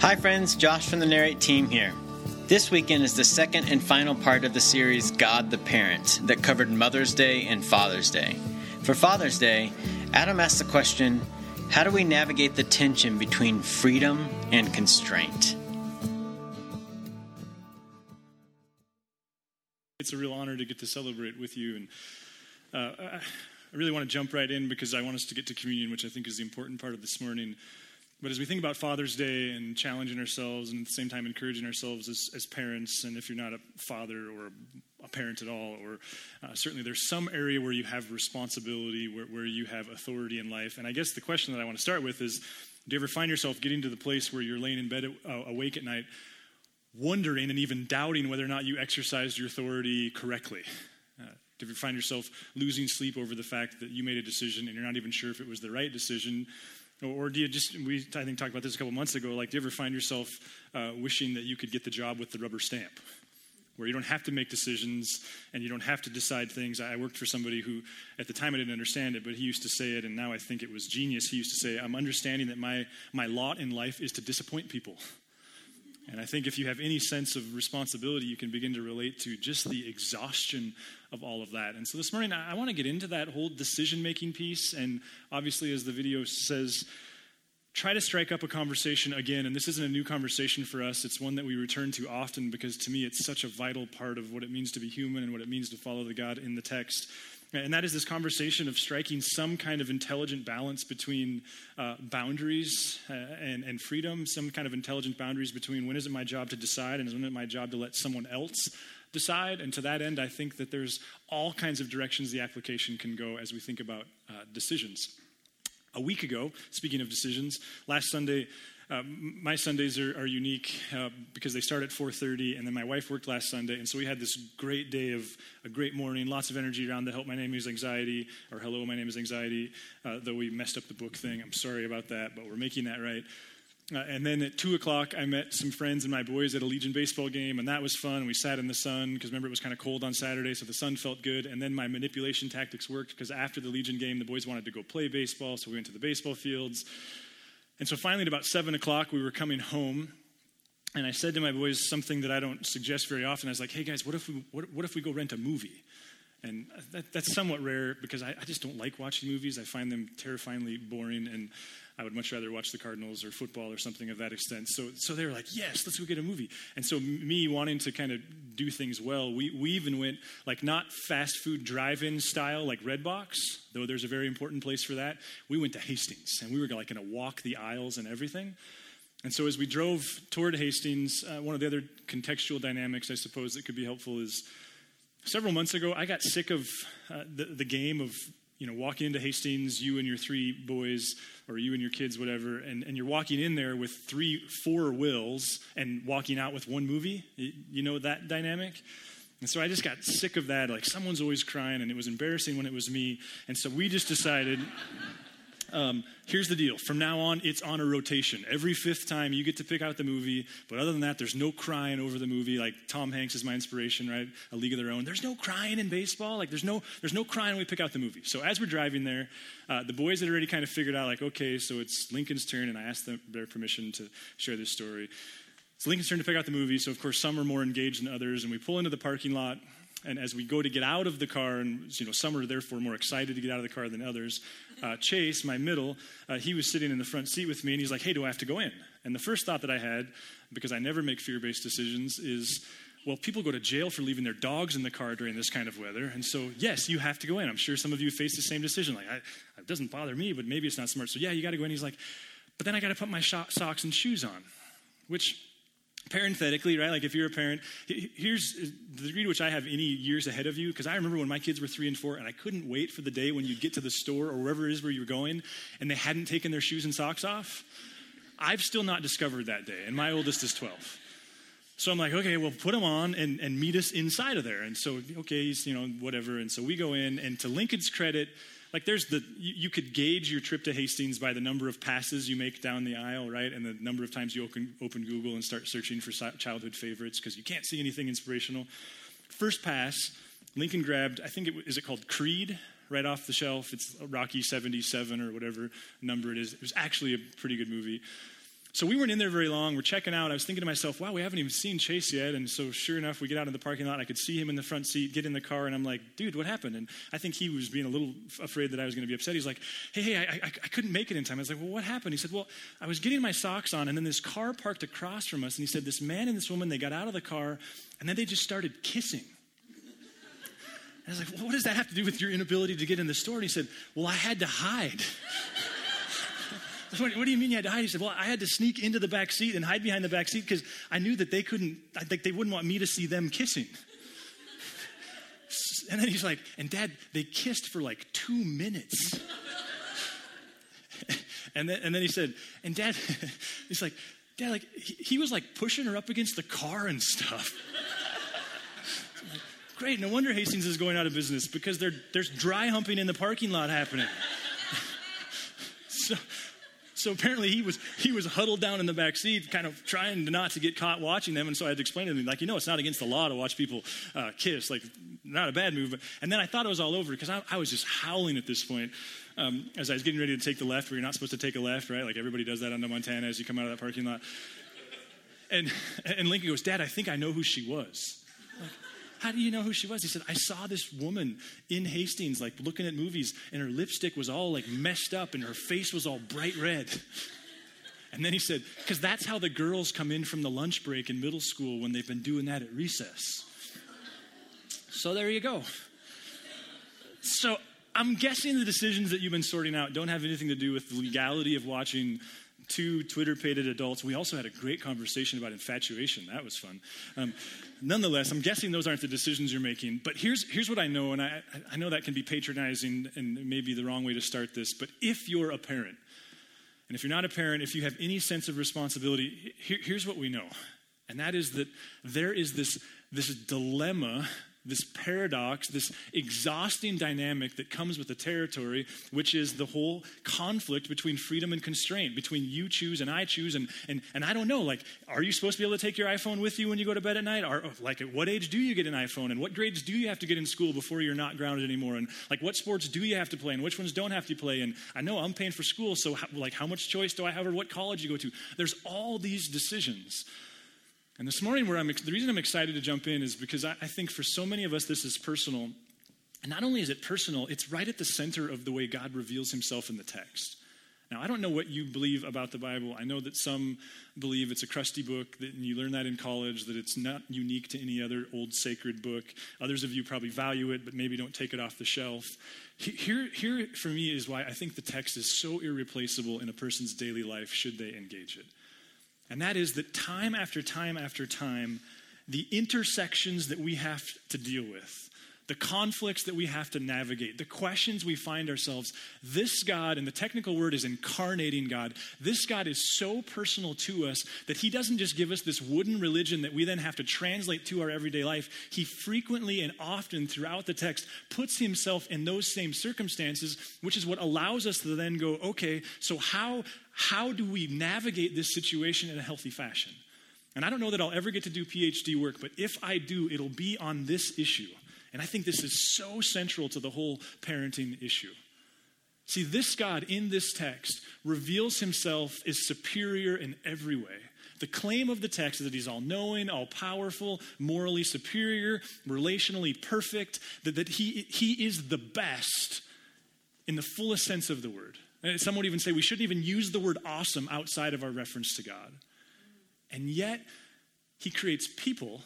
Hi, friends. Josh from the Narrate team here. This weekend is the second and final part of the series God the Parent that covered Mother's Day and Father's Day. For Father's Day, Adam asked the question How do we navigate the tension between freedom and constraint? It's a real honor to get to celebrate with you. And uh, I really want to jump right in because I want us to get to communion, which I think is the important part of this morning. But as we think about Father's Day and challenging ourselves and at the same time encouraging ourselves as, as parents, and if you're not a father or a parent at all, or uh, certainly there's some area where you have responsibility, where, where you have authority in life. And I guess the question that I want to start with is do you ever find yourself getting to the place where you're laying in bed uh, awake at night, wondering and even doubting whether or not you exercised your authority correctly? Uh, do you ever find yourself losing sleep over the fact that you made a decision and you're not even sure if it was the right decision? Or do you just, we, I think, talked about this a couple months ago, like, do you ever find yourself uh, wishing that you could get the job with the rubber stamp? Where you don't have to make decisions and you don't have to decide things. I worked for somebody who, at the time, I didn't understand it, but he used to say it, and now I think it was genius. He used to say, I'm understanding that my, my lot in life is to disappoint people. And I think if you have any sense of responsibility, you can begin to relate to just the exhaustion of all of that. And so this morning, I want to get into that whole decision making piece. And obviously, as the video says, try to strike up a conversation again. And this isn't a new conversation for us, it's one that we return to often because to me, it's such a vital part of what it means to be human and what it means to follow the God in the text. And that is this conversation of striking some kind of intelligent balance between uh, boundaries uh, and, and freedom, some kind of intelligent boundaries between when is it my job to decide and when is it my job to let someone else decide. And to that end, I think that there's all kinds of directions the application can go as we think about uh, decisions. A week ago, speaking of decisions, last Sunday, uh, my Sundays are, are unique uh, because they start at 4:30, and then my wife worked last Sunday, and so we had this great day of a great morning, lots of energy around the "Help, my name is anxiety" or "Hello, my name is anxiety." Uh, though we messed up the book thing, I'm sorry about that, but we're making that right. Uh, and then at 2 o'clock, I met some friends and my boys at a Legion baseball game, and that was fun. We sat in the sun because remember, it was kind of cold on Saturday, so the sun felt good. And then my manipulation tactics worked because after the Legion game, the boys wanted to go play baseball, so we went to the baseball fields. And so finally, at about 7 o'clock, we were coming home. And I said to my boys something that I don't suggest very often. I was like, hey guys, what if we, what, what if we go rent a movie? And that, that's somewhat rare because I, I, just don't like watching movies. I find them terrifyingly boring, and I would much rather watch the Cardinals or football or something of that extent. So, so they were like, yes, let's go get a movie. And so, me wanting to kind of do things well, we, we even went like not fast food drive in style like Redbox, though there's a very important place for that. We went to Hastings, and we were like going to walk the aisles and everything. And so, as we drove toward Hastings, uh, one of the other contextual dynamics I suppose that could be helpful is several months ago, I got sick of uh, the, the game of you know walking into Hastings, you and your three boys, or you and your kids, whatever, and, and you're walking in there with three, four wills, and walking out with one movie. You, you know that dynamic. And so I just got sick of that. Like someone's always crying, and it was embarrassing when it was me. And so we just decided um, here's the deal. From now on, it's on a rotation. Every fifth time, you get to pick out the movie. But other than that, there's no crying over the movie. Like Tom Hanks is my inspiration, right? A League of Their Own. There's no crying in baseball. Like there's no there's no crying when we pick out the movie. So as we're driving there, uh, the boys had already kind of figured out, like, okay, so it's Lincoln's turn, and I asked them their permission to share this story. It's Lincoln's turn to pick out the movie. So of course, some are more engaged than others, and we pull into the parking lot. And as we go to get out of the car, and you know, some are therefore more excited to get out of the car than others, uh, Chase, my middle, uh, he was sitting in the front seat with me, and he's like, "Hey, do I have to go in?" And the first thought that I had, because I never make fear-based decisions, is, well, people go to jail for leaving their dogs in the car during this kind of weather, and so yes, you have to go in. I'm sure some of you face the same decision. Like, I, it doesn't bother me, but maybe it's not smart. So yeah, you got to go in. He's like, but then I got to put my socks and shoes on, which parenthetically, right? Like if you're a parent, here's the degree to which I have any years ahead of you, because I remember when my kids were three and four, and I couldn't wait for the day when you'd get to the store or wherever it is where you're going, and they hadn't taken their shoes and socks off. I've still not discovered that day, and my oldest is 12. So I'm like, okay, well, put them on and, and meet us inside of there. And so, okay, you know, whatever. And so we go in, and to Lincoln's credit, like there's the you, you, could gauge your trip to hastings by the number of passes you make down the aisle right? And the number of times you open, open google and start searching for childhood favorites because you can't see anything inspirational. First pass lincoln grabbed i think it is it called creed? Right off the shelf. It's rocky 77 or whatever number it is. It was actually a pretty good movie so we weren't in there very long. We're checking out. I was thinking to myself, wow, we haven't even seen Chase yet. And so sure enough, we get out in the parking lot. I could see him in the front seat, get in the car, and I'm like, dude, what happened? And I think he was being a little afraid that I was going to be upset. He's like, hey, hey, I, I, I couldn't make it in time. I was like, well, what happened? He said, well, I was getting my socks on, and then this car parked across from us. And he said, this man and this woman, they got out of the car, and then they just started kissing. I was like, well, what does that have to do with your inability to get in the store? And he said, well, I had to hide. What, what, do you mean you had to hide? He said, Well, I had to sneak into the back seat and hide behind the back seat because I knew that they couldn't, I think they wouldn't want me to see them kissing. And then he's like, And dad, they kissed for like two minutes. and, then, and then he said, And dad, he's like, Dad, like, he, he was like pushing her up against the car and stuff. Great, no wonder Hastings is going out of business because there's dry humping in the parking lot happening. so, so apparently he was he was huddled down in the back seat, kind of trying not to get caught watching them. And so I had to explain to him, like, you know, it's not against the law to watch people uh, kiss. Like, not a bad move. And then I thought it was all over because I, I was just howling at this point. Um, as I was getting ready to take the left, where you're not supposed to take a left, right? Like everybody does that the Montana as you come out of that parking lot. And, and Lincoln goes, Dad, I think I know who she was. Like, how do you know who she was? He said, I saw this woman in Hastings, like looking at movies, and her lipstick was all like messed up and her face was all bright red. And then he said, because that's how the girls come in from the lunch break in middle school when they've been doing that at recess. So there you go. So I'm guessing the decisions that you've been sorting out don't have anything to do with the legality of watching two Twitter pated adults. We also had a great conversation about infatuation. That was fun. Um, nonetheless, I'm guessing those aren't the decisions you're making. But here's, here's what I know, and I, I know that can be patronizing and maybe the wrong way to start this. But if you're a parent, and if you're not a parent, if you have any sense of responsibility, here, here's what we know. And that is that there is this, this dilemma this paradox, this exhausting dynamic that comes with the territory, which is the whole conflict between freedom and constraint, between you choose and I choose. And, and, and I don't know, like, are you supposed to be able to take your iPhone with you when you go to bed at night? Or, oh, like, at what age do you get an iPhone? And what grades do you have to get in school before you're not grounded anymore? And, like, what sports do you have to play? And which ones don't have to play? And I know I'm paying for school, so, how, like, how much choice do I have or what college you go to? There's all these decisions. And this morning, where I'm, the reason I'm excited to jump in is because I, I think for so many of us, this is personal. And not only is it personal, it's right at the center of the way God reveals himself in the text. Now, I don't know what you believe about the Bible. I know that some believe it's a crusty book, that, and you learn that in college, that it's not unique to any other old sacred book. Others of you probably value it, but maybe don't take it off the shelf. Here, here for me, is why I think the text is so irreplaceable in a person's daily life should they engage it. And that is that time after time after time, the intersections that we have to deal with, the conflicts that we have to navigate, the questions we find ourselves, this God, and the technical word is incarnating God, this God is so personal to us that He doesn't just give us this wooden religion that we then have to translate to our everyday life. He frequently and often throughout the text puts Himself in those same circumstances, which is what allows us to then go, okay, so how, how do we navigate this situation in a healthy fashion? And I don't know that I'll ever get to do PhD work, but if I do, it'll be on this issue and I think this is so central to the whole parenting issue. See, this God in this text reveals himself as superior in every way. The claim of the text is that he's all knowing, all powerful, morally superior, relationally perfect, that, that he, he is the best in the fullest sense of the word. And some would even say we shouldn't even use the word awesome outside of our reference to God. And yet, he creates people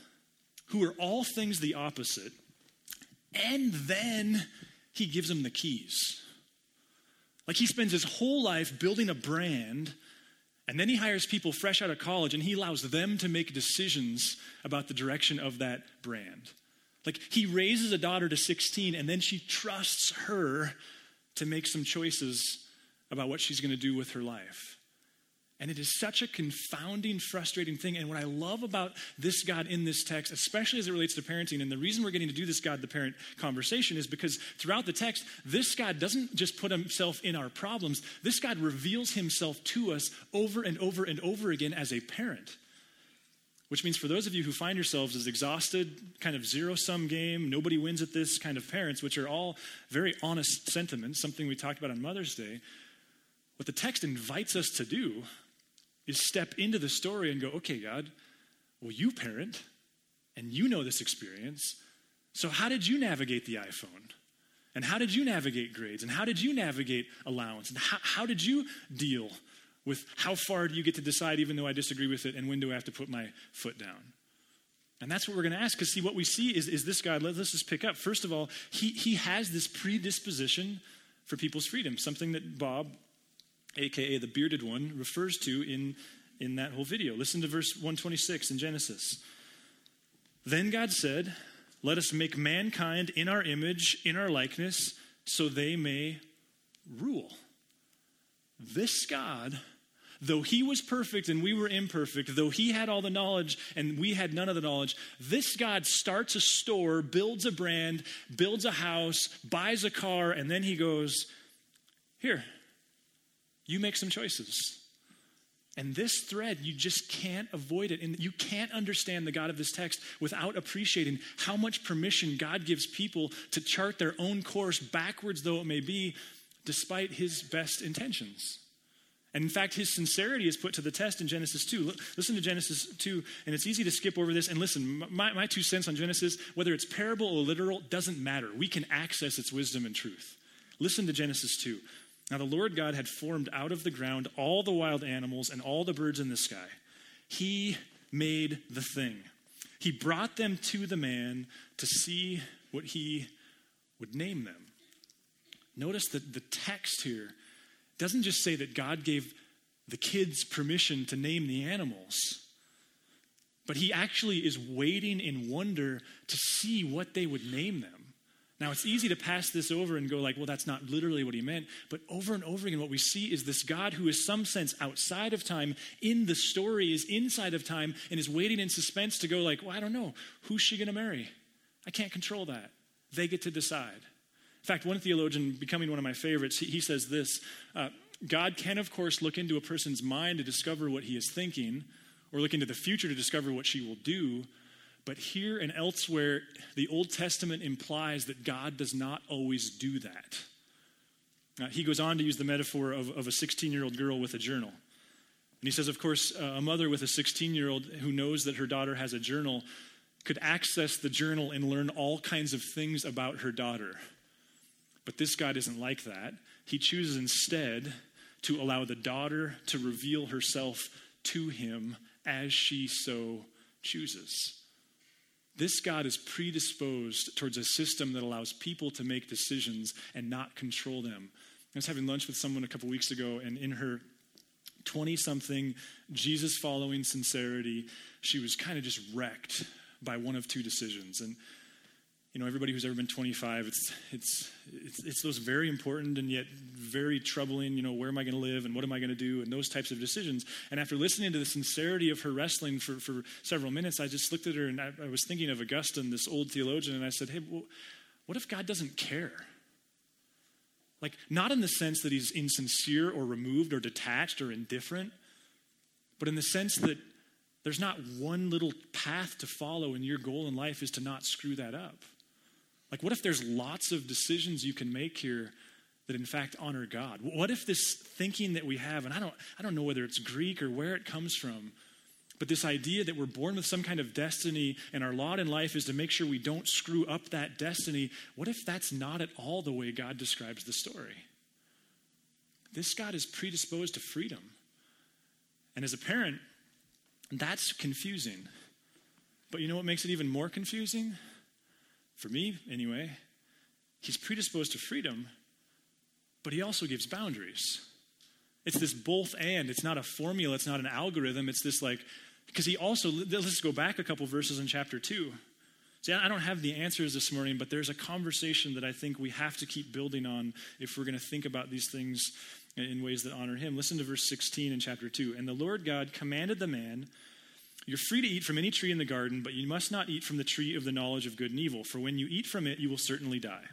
who are all things the opposite and then he gives him the keys. Like he spends his whole life building a brand, and then he hires people fresh out of college and he allows them to make decisions about the direction of that brand. Like he raises a daughter to 16 and then she trusts her to make some choices about what she's going to do with her life. And it is such a confounding, frustrating thing. And what I love about this God in this text, especially as it relates to parenting, and the reason we're getting to do this God the parent conversation is because throughout the text, this God doesn't just put himself in our problems, this God reveals himself to us over and over and over again as a parent. Which means for those of you who find yourselves as exhausted, kind of zero sum game, nobody wins at this kind of parents, which are all very honest sentiments, something we talked about on Mother's Day, what the text invites us to do is step into the story and go, okay, God, well, you parent and you know this experience. So, how did you navigate the iPhone? And how did you navigate grades? And how did you navigate allowance? And how, how did you deal with how far do you get to decide, even though I disagree with it, and when do I have to put my foot down? And that's what we're going to ask, because see, what we see is, is this God, let, us just pick up. First of all, he, he has this predisposition for people's freedom, something that Bob, aka the bearded one, refers to in, in that whole video. Listen to verse 126 in Genesis. Then God said, Let us make mankind in our image, in our likeness, so they may rule. This God though he was perfect and we were imperfect, though he had all the knowledge and we had none of the knowledge, this God starts a store, builds a brand, builds a house, buys a car, and then he goes, Here, you make some choices. And this thread, you just can't avoid it. And you can't understand the God of this text without appreciating how much permission God gives people to chart their own course, backwards though it may be, despite his best intentions. And in fact, his sincerity is put to the test in Genesis 2. Listen to Genesis 2, and it's easy to skip over this. And listen, my, my two cents on Genesis, whether it's parable or literal, doesn't matter. We can access its wisdom and truth. Listen to Genesis 2. Now, the Lord God had formed out of the ground all the wild animals and all the birds in the sky. He made the thing. He brought them to the man to see what he would name them. Notice that the text here doesn't just say that God gave the kids permission to name the animals, but he actually is waiting in wonder to see what they would name them. Now, it's easy to pass this over and go, like, well, that's not literally what he meant. But over and over again, what we see is this God who is, some sense, outside of time, in the story, is inside of time, and is waiting in suspense to go, like, well, I don't know. Who's she going to marry? I can't control that. They get to decide. In fact, one theologian, becoming one of my favorites, he, he says this uh, God can, of course, look into a person's mind to discover what he is thinking, or look into the future to discover what she will do. But here and elsewhere, the Old Testament implies that God does not always do that. Uh, he goes on to use the metaphor of, of a 16 year old girl with a journal. And he says, of course, uh, a mother with a 16 year old who knows that her daughter has a journal could access the journal and learn all kinds of things about her daughter. But this God isn't like that. He chooses instead to allow the daughter to reveal herself to him as she so chooses. This God is predisposed towards a system that allows people to make decisions and not control them. I was having lunch with someone a couple weeks ago, and in her 20 something, Jesus following sincerity, she was kind of just wrecked by one of two decisions. And you know, everybody who's ever been 25, it's, it's, it's, it's those very important and yet very troubling, you know, where am I going to live and what am I going to do and those types of decisions. And after listening to the sincerity of her wrestling for, for several minutes, I just looked at her and I, I was thinking of Augustine, this old theologian, and I said, hey, well, what if God doesn't care? Like, not in the sense that he's insincere or removed or detached or indifferent, but in the sense that there's not one little path to follow and your goal in life is to not screw that up. Like, what if there's lots of decisions you can make here that in fact honor God? What if this thinking that we have, and I don't, I don't know whether it's Greek or where it comes from, but this idea that we're born with some kind of destiny and our lot in life is to make sure we don't screw up that destiny, what if that's not at all the way God describes the story? This God is predisposed to freedom. And as a parent, that's confusing. But you know what makes it even more confusing? For me anyway, he's predisposed to freedom, but he also gives boundaries. It's this both and. It's not a formula, it's not an algorithm. It's this like, because he also, let's go back a couple verses in chapter 2. See, I don't have the answers this morning, but there's a conversation that I think we have to keep building on if we're going to think about these things in ways that honor him. Listen to verse 16 in chapter 2. And the Lord God commanded the man, you're free to eat from any tree in the garden, but you must not eat from the tree of the knowledge of good and evil, for when you eat from it, you will certainly die.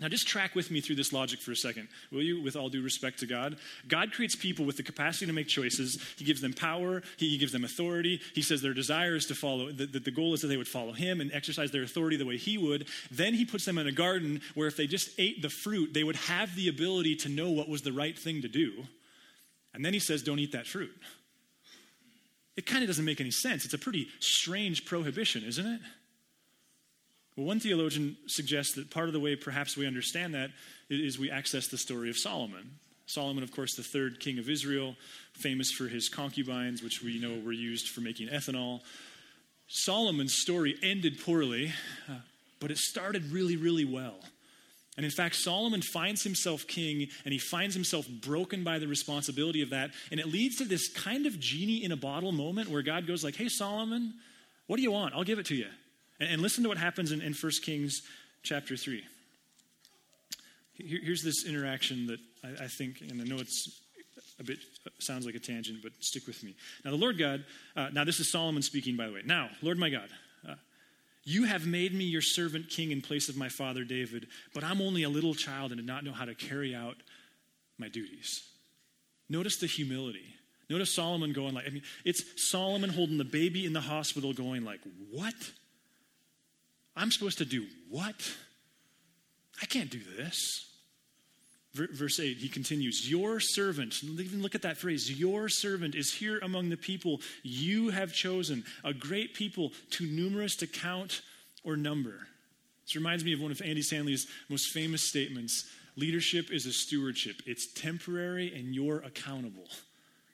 Now, just track with me through this logic for a second, will you, with all due respect to God? God creates people with the capacity to make choices. He gives them power, He gives them authority. He says their desire is to follow, that the goal is that they would follow Him and exercise their authority the way He would. Then He puts them in a garden where if they just ate the fruit, they would have the ability to know what was the right thing to do. And then He says, don't eat that fruit. It kind of doesn't make any sense. It's a pretty strange prohibition, isn't it? Well, one theologian suggests that part of the way perhaps we understand that is we access the story of Solomon. Solomon, of course, the third king of Israel, famous for his concubines, which we know were used for making ethanol. Solomon's story ended poorly, uh, but it started really, really well. And in fact, Solomon finds himself king and he finds himself broken by the responsibility of that. And it leads to this kind of genie in a bottle moment where God goes like, hey, Solomon, what do you want? I'll give it to you. And, and listen to what happens in, in 1 Kings chapter 3. Here, here's this interaction that I, I think, and I know it's a bit sounds like a tangent, but stick with me. Now, the Lord God, uh, now this is Solomon speaking, by the way. Now, Lord my God, you have made me your servant king in place of my father David, but I'm only a little child and did not know how to carry out my duties. Notice the humility. Notice Solomon going like, I mean, it's Solomon holding the baby in the hospital going like, what? I'm supposed to do what? I can't do this. Verse 8, he continues, Your servant, even look at that phrase, your servant is here among the people you have chosen, a great people too numerous to count or number. This reminds me of one of Andy Stanley's most famous statements leadership is a stewardship, it's temporary and you're accountable.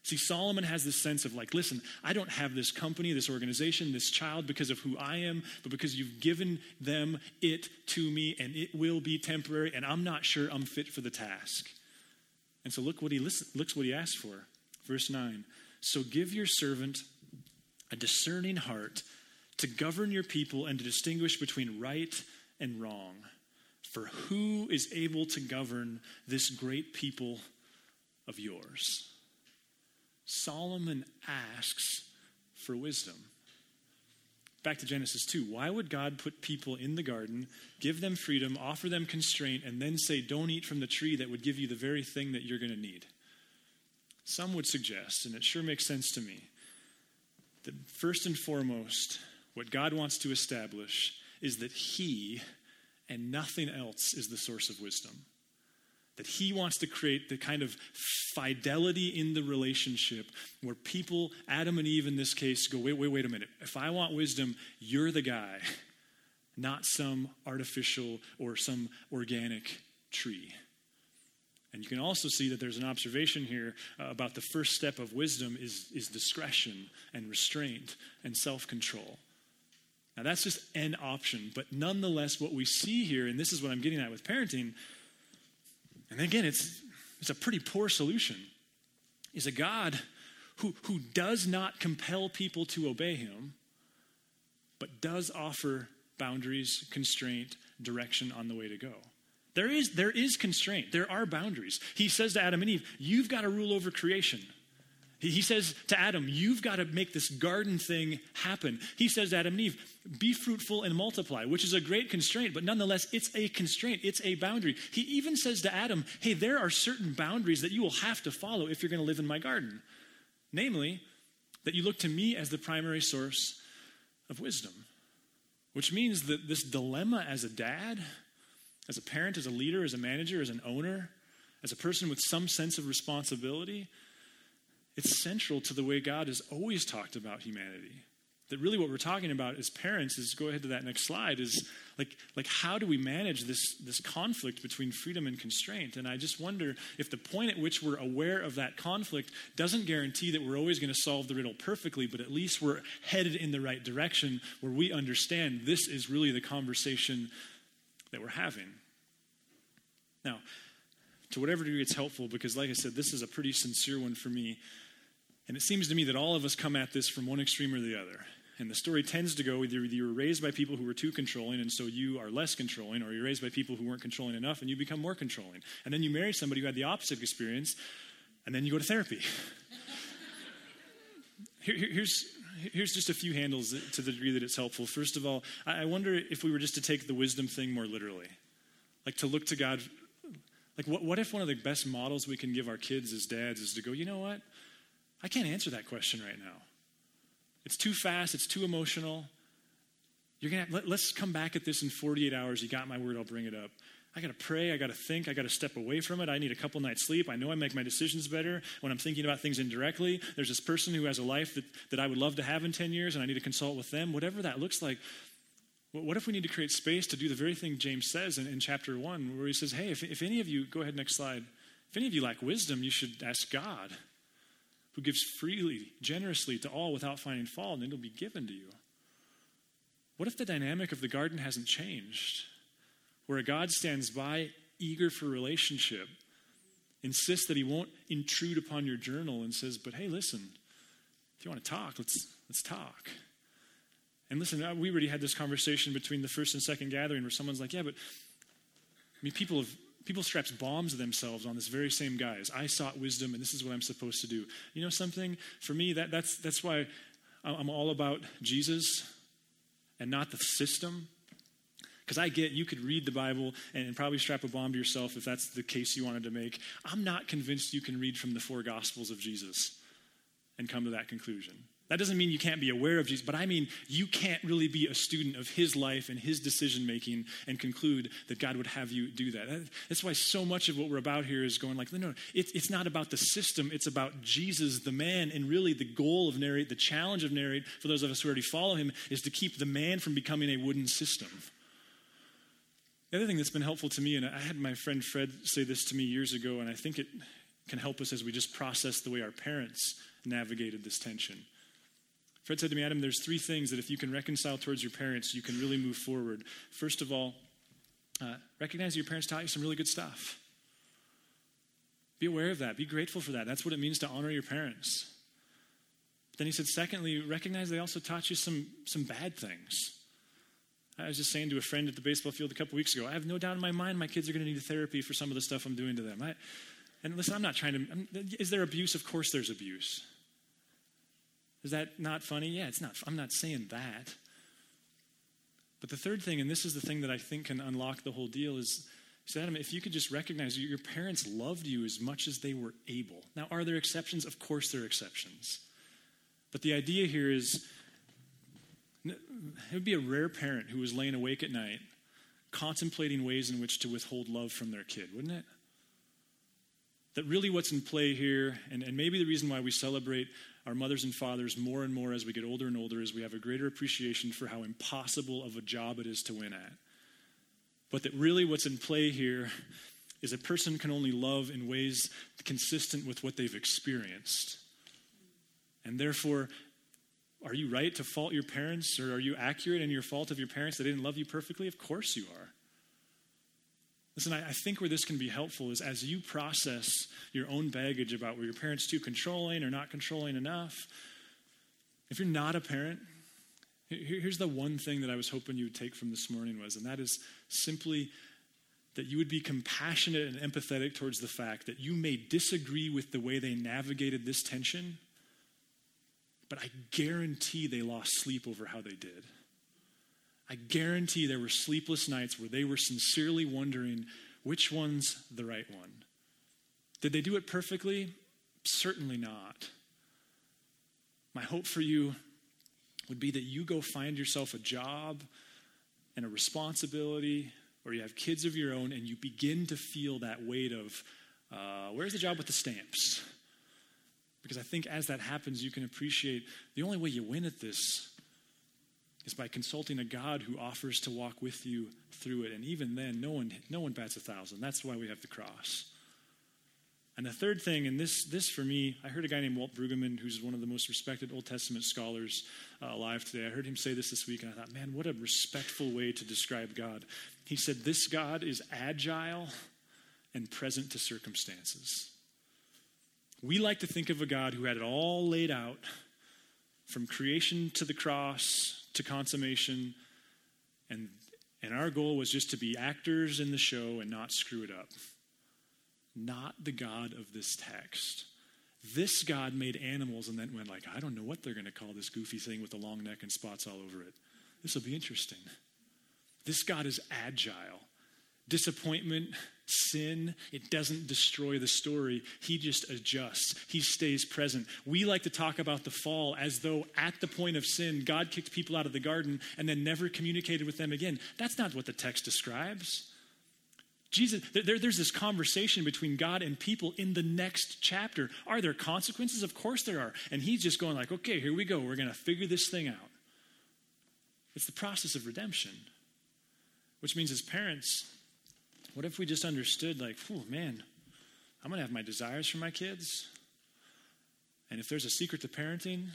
See, Solomon has this sense of like, listen, I don't have this company, this organization, this child because of who I am, but because you've given them it to me and it will be temporary and I'm not sure I'm fit for the task. And so look what he listen, looks what he asked for. Verse 9. So give your servant a discerning heart to govern your people and to distinguish between right and wrong. For who is able to govern this great people of yours? Solomon asks for wisdom. Back to Genesis 2. Why would God put people in the garden, give them freedom, offer them constraint, and then say, don't eat from the tree that would give you the very thing that you're going to need? Some would suggest, and it sure makes sense to me, that first and foremost, what God wants to establish is that He and nothing else is the source of wisdom that he wants to create the kind of fidelity in the relationship where people, Adam and Eve in this case, go, wait, wait, wait a minute. If I want wisdom, you're the guy, not some artificial or some organic tree. And you can also see that there's an observation here uh, about the first step of wisdom is, is discretion and restraint and self control. Now, that's just an option, but nonetheless, what we see here, and this is what I'm getting at with parenting, and again, it's, it's a pretty poor solution, is a God who, who does not compel people to obey him, but does offer boundaries, constraint, direction on the way to go. There is, there is constraint. There are boundaries. He says to Adam and Eve, You've got to rule over creation. He says to Adam, You've got to make this garden thing happen. He says to Adam and Eve, Be fruitful and multiply, which is a great constraint, but nonetheless, it's a constraint, it's a boundary. He even says to Adam, Hey, there are certain boundaries that you will have to follow if you're going to live in my garden. Namely, that you look to me as the primary source of wisdom, which means that this dilemma as a dad, as a parent, as a leader, as a manager, as an owner, as a person with some sense of responsibility, it's central to the way God has always talked about humanity. That really what we're talking about as parents is go ahead to that next slide is like, like how do we manage this, this conflict between freedom and constraint? And I just wonder if the point at which we're aware of that conflict doesn't guarantee that we're always going to solve the riddle perfectly, but at least we're headed in the right direction where we understand this is really the conversation that we're having. Now, to whatever degree it's helpful, because like I said, this is a pretty sincere one for me. And it seems to me that all of us come at this from one extreme or the other. And the story tends to go either you were raised by people who were too controlling, and so you are less controlling, or you're raised by people who weren't controlling enough, and you become more controlling. And then you marry somebody who had the opposite experience, and then you go to therapy. Here, here's, here's just a few handles to the degree that it's helpful. First of all, I wonder if we were just to take the wisdom thing more literally, like to look to God. Like, what, what if one of the best models we can give our kids as dads is to go, you know what? I can't answer that question right now. It's too fast, it's too emotional. You're gonna let, let's come back at this in 48 hours. You got my word, I'll bring it up. I got to pray. I got to think. I got to step away from it. I need a couple nights sleep. I know I make my decisions better when I'm thinking about things indirectly. There's this person who has a life that, that I would love to have in 10 years, and I need to consult with them. Whatever that looks like, what if we need to create space to do the very thing James says in, in chapter 1, where he says, Hey, if, if any of you, go ahead, next slide. If any of you lack wisdom, you should ask God, who gives freely, generously to all without finding fault, and it'll be given to you. What if the dynamic of the garden hasn't changed? Where a God stands by, eager for relationship, insists that he won't intrude upon your journal and says, But hey, listen, if you want to talk, let's, let's talk. And listen, uh, we already had this conversation between the first and second gathering where someone's like, Yeah, but I mean, people have people straps bombs to themselves on this very same guise. I sought wisdom, and this is what I'm supposed to do. You know something? For me, that, that's, that's why I'm all about Jesus and not the system. Because I get you could read the Bible and probably strap a bomb to yourself if that's the case you wanted to make. I'm not convinced you can read from the four Gospels of Jesus and come to that conclusion. That doesn't mean you can't be aware of Jesus, but I mean you can't really be a student of his life and his decision making and conclude that God would have you do that. That's why so much of what we're about here is going like, no, no, it's, it's not about the system, it's about Jesus, the man. And really, the goal of Narrate, the challenge of Narrate, for those of us who already follow him, is to keep the man from becoming a wooden system. The other thing that's been helpful to me, and I had my friend Fred say this to me years ago, and I think it can help us as we just process the way our parents navigated this tension Fred said to me, Adam, there's three things that if you can reconcile towards your parents, you can really move forward. First of all, uh, recognize your parents taught you some really good stuff. Be aware of that. Be grateful for that. That's what it means to honor your parents. Then he said, secondly, recognize they also taught you some, some bad things. I was just saying to a friend at the baseball field a couple weeks ago, I have no doubt in my mind my kids are going to need therapy for some of the stuff I'm doing to them. I, and listen, I'm not trying to, I'm, is there abuse? Of course there's abuse. Is that not funny? Yeah, it's not. I'm not saying that. But the third thing, and this is the thing that I think can unlock the whole deal, is so Adam, if you could just recognize your parents loved you as much as they were able. Now, are there exceptions? Of course, there are exceptions. But the idea here is it would be a rare parent who was laying awake at night contemplating ways in which to withhold love from their kid, wouldn't it? That really what's in play here, and, and maybe the reason why we celebrate our mothers and fathers more and more as we get older and older is we have a greater appreciation for how impossible of a job it is to win at. But that really what's in play here is a person can only love in ways consistent with what they've experienced. And therefore, are you right to fault your parents, or are you accurate in your fault of your parents that didn't love you perfectly? Of course you are. Listen, I, I think where this can be helpful is as you process your own baggage about were your parents too controlling or not controlling enough. If you're not a parent, here's the one thing that I was hoping you would take from this morning was, and that is simply that you would be compassionate and empathetic towards the fact that you may disagree with the way they navigated this tension, but I guarantee they lost sleep over how they did. I guarantee there were sleepless nights where they were sincerely wondering which one's the right one. Did they do it perfectly? Certainly not. My hope for you would be that you go find yourself a job and a responsibility, or you have kids of your own, and you begin to feel that weight of, uh, where's the job with the stamps? Because I think as that happens, you can appreciate the only way you win at this is by consulting a God who offers to walk with you through it. And even then, no one, no one bats a thousand. That's why we have the cross. And the third thing, and this, this for me, I heard a guy named Walt Brueggemann, who's one of the most respected Old Testament scholars uh, alive today. I heard him say this this week, and I thought, man, what a respectful way to describe God. He said, This God is agile and present to circumstances. We like to think of a God who had it all laid out from creation to the cross to consummation. And, and our goal was just to be actors in the show and not screw it up. Not the God of this text. This God made animals and then went like, I don't know what they're going to call this goofy thing with the long neck and spots all over it. This will be interesting. This God is agile. Disappointment, sin, it doesn't destroy the story. He just adjusts, He stays present. We like to talk about the fall as though at the point of sin, God kicked people out of the garden and then never communicated with them again. That's not what the text describes. Jesus, there, there's this conversation between God and people in the next chapter. Are there consequences? Of course there are. And he's just going like, okay, here we go. We're going to figure this thing out. It's the process of redemption, which means as parents, what if we just understood like, oh man, I'm going to have my desires for my kids. And if there's a secret to parenting,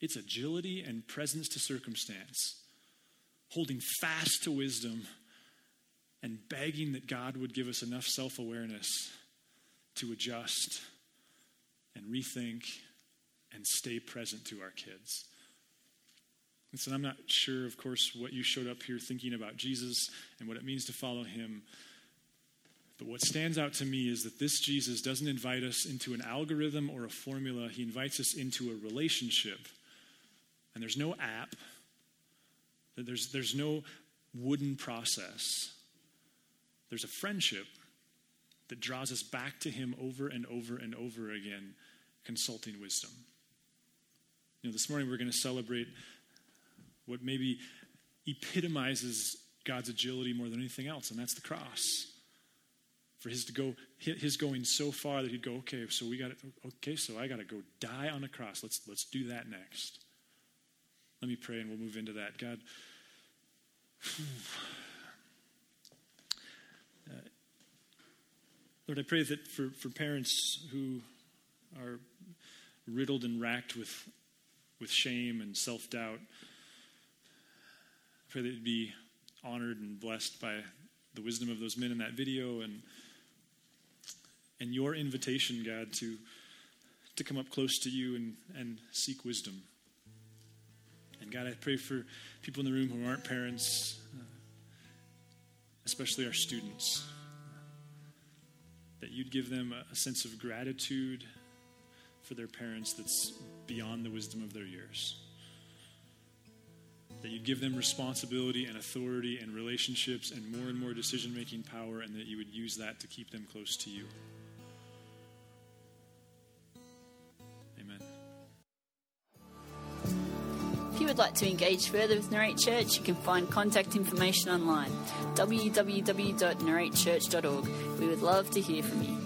it's agility and presence to circumstance, holding fast to wisdom and begging that God would give us enough self awareness to adjust and rethink and stay present to our kids. And so I'm not sure, of course, what you showed up here thinking about Jesus and what it means to follow him. But what stands out to me is that this Jesus doesn't invite us into an algorithm or a formula, he invites us into a relationship. And there's no app, there's, there's no wooden process. There's a friendship that draws us back to Him over and over and over again, consulting wisdom. You know, this morning we're going to celebrate what maybe epitomizes God's agility more than anything else, and that's the cross. For his to go, his going so far that he'd go, okay, so we got okay, so I got to go die on the cross. Let's let's do that next. Let me pray, and we'll move into that. God. Uh, Lord, I pray that for, for parents who are riddled and racked with, with shame and self doubt, pray that you'd be honored and blessed by the wisdom of those men in that video and, and your invitation, God, to, to come up close to you and, and seek wisdom. And God, I pray for people in the room who aren't parents, uh, especially our students that you'd give them a, sense of gratitude for their parents that's beyond the wisdom of their years. That you'd give them responsibility and authority and relationships and more and more decision making power, and that you would use that to keep them close to you. Amen. If you would like to engage further with Narrate Church, you can find contact information online www.narratechurch.org. We would love to hear from you.